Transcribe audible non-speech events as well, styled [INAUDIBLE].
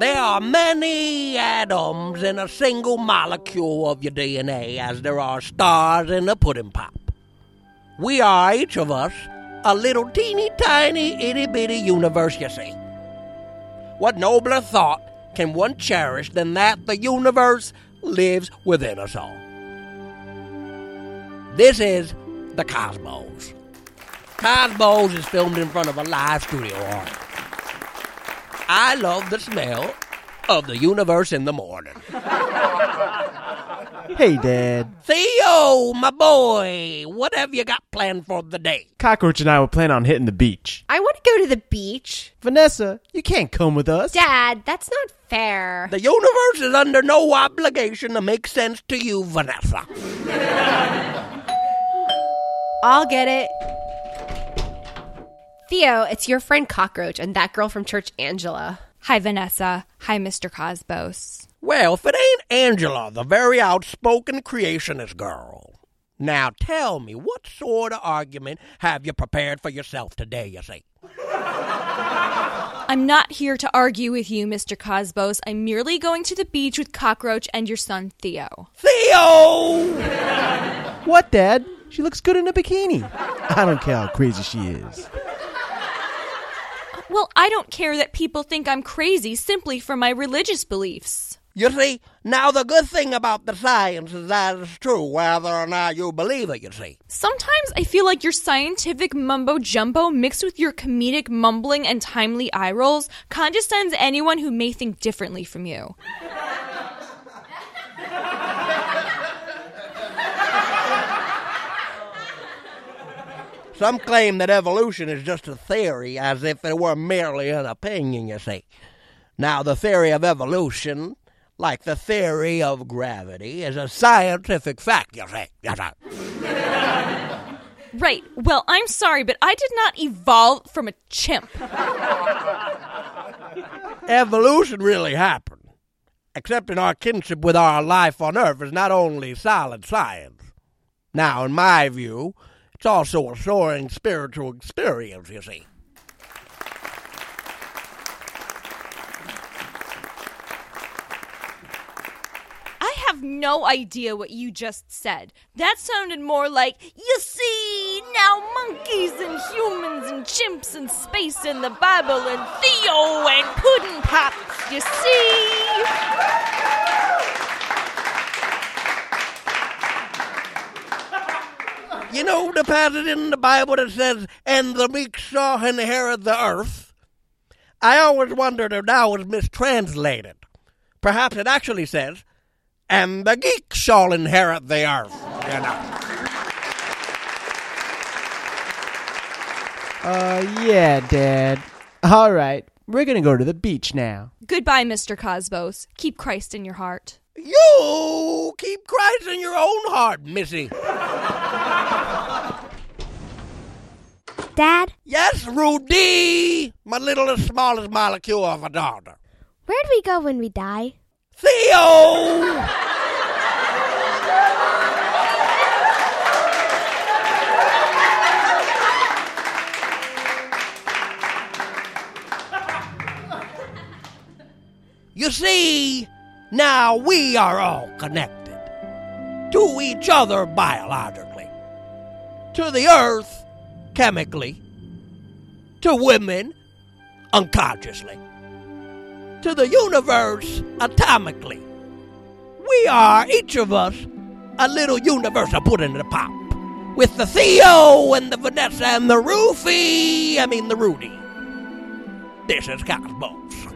There are many atoms in a single molecule of your DNA, as there are stars in a pudding pop. We are, each of us, a little teeny tiny itty bitty universe, you see. What nobler thought can one cherish than that the universe lives within us all? This is the Cosbos. Cosbos is filmed in front of a live studio audience. I love the smell of the universe in the morning. Hey, Dad. Theo, my boy, what have you got planned for the day? Cockroach and I were planning on hitting the beach. I want to go to the beach. Vanessa, you can't come with us. Dad, that's not fair. The universe is under no obligation to make sense to you, Vanessa. I'll get it. Theo, it's your friend Cockroach and that girl from church, Angela. Hi, Vanessa. Hi, Mr. Cosbos. Well, if it ain't Angela, the very outspoken creationist girl. Now tell me, what sort of argument have you prepared for yourself today, you see? I'm not here to argue with you, Mr. Cosbos. I'm merely going to the beach with Cockroach and your son, Theo. Theo! What, Dad? She looks good in a bikini. I don't care how crazy she is. Well, I don't care that people think I'm crazy simply for my religious beliefs. You see, now the good thing about the science is that it's true whether or not you believe it, you see. Sometimes I feel like your scientific mumbo jumbo mixed with your comedic mumbling and timely eye rolls condescends anyone who may think differently from you. Some claim that evolution is just a theory, as if it were merely an opinion, you see. Now, the theory of evolution, like the theory of gravity, is a scientific fact, you see. [LAUGHS] Right. Well, I'm sorry, but I did not evolve from a chimp. Evolution really happened. Accepting our kinship with our life on Earth is not only solid science. Now, in my view, it's also a soaring spiritual experience, you see. I have no idea what you just said. That sounded more like, you see, now monkeys and humans and chimps and space and the Bible and Theo and pudding pops, you see? You know the passage in the Bible that says, and the meek shall inherit the earth? I always wondered if that was mistranslated. Perhaps it actually says, and the geek shall inherit the earth. You know. Uh, yeah, Dad. All right, we're gonna go to the beach now. Goodbye, Mr. Cosbos. Keep Christ in your heart. You keep Christ in your own heart, Missy. Dad, Yes, Rudy, my littlest, smallest molecule of a daughter. where do we go when we die? Theo! You see, now we are all connected to each other biologically, to the earth chemically, to women unconsciously, to the universe atomically. We are, each of us, a little universe I put in the pop. With the Theo and the Vanessa and the Roofy, I mean the Rudy. This is Cosbos.